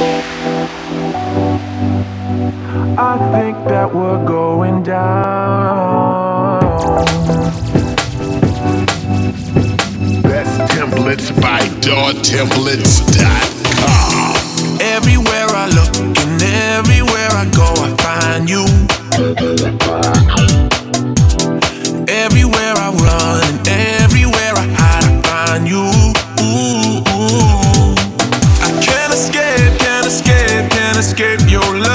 I think that we're going down. Best templates by DawTemplates.com. Everywhere I look.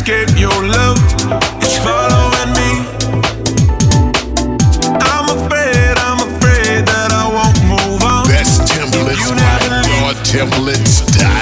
escape your love. It's following me. I'm afraid, I'm afraid that I won't move on. Best templates, my God, templates die.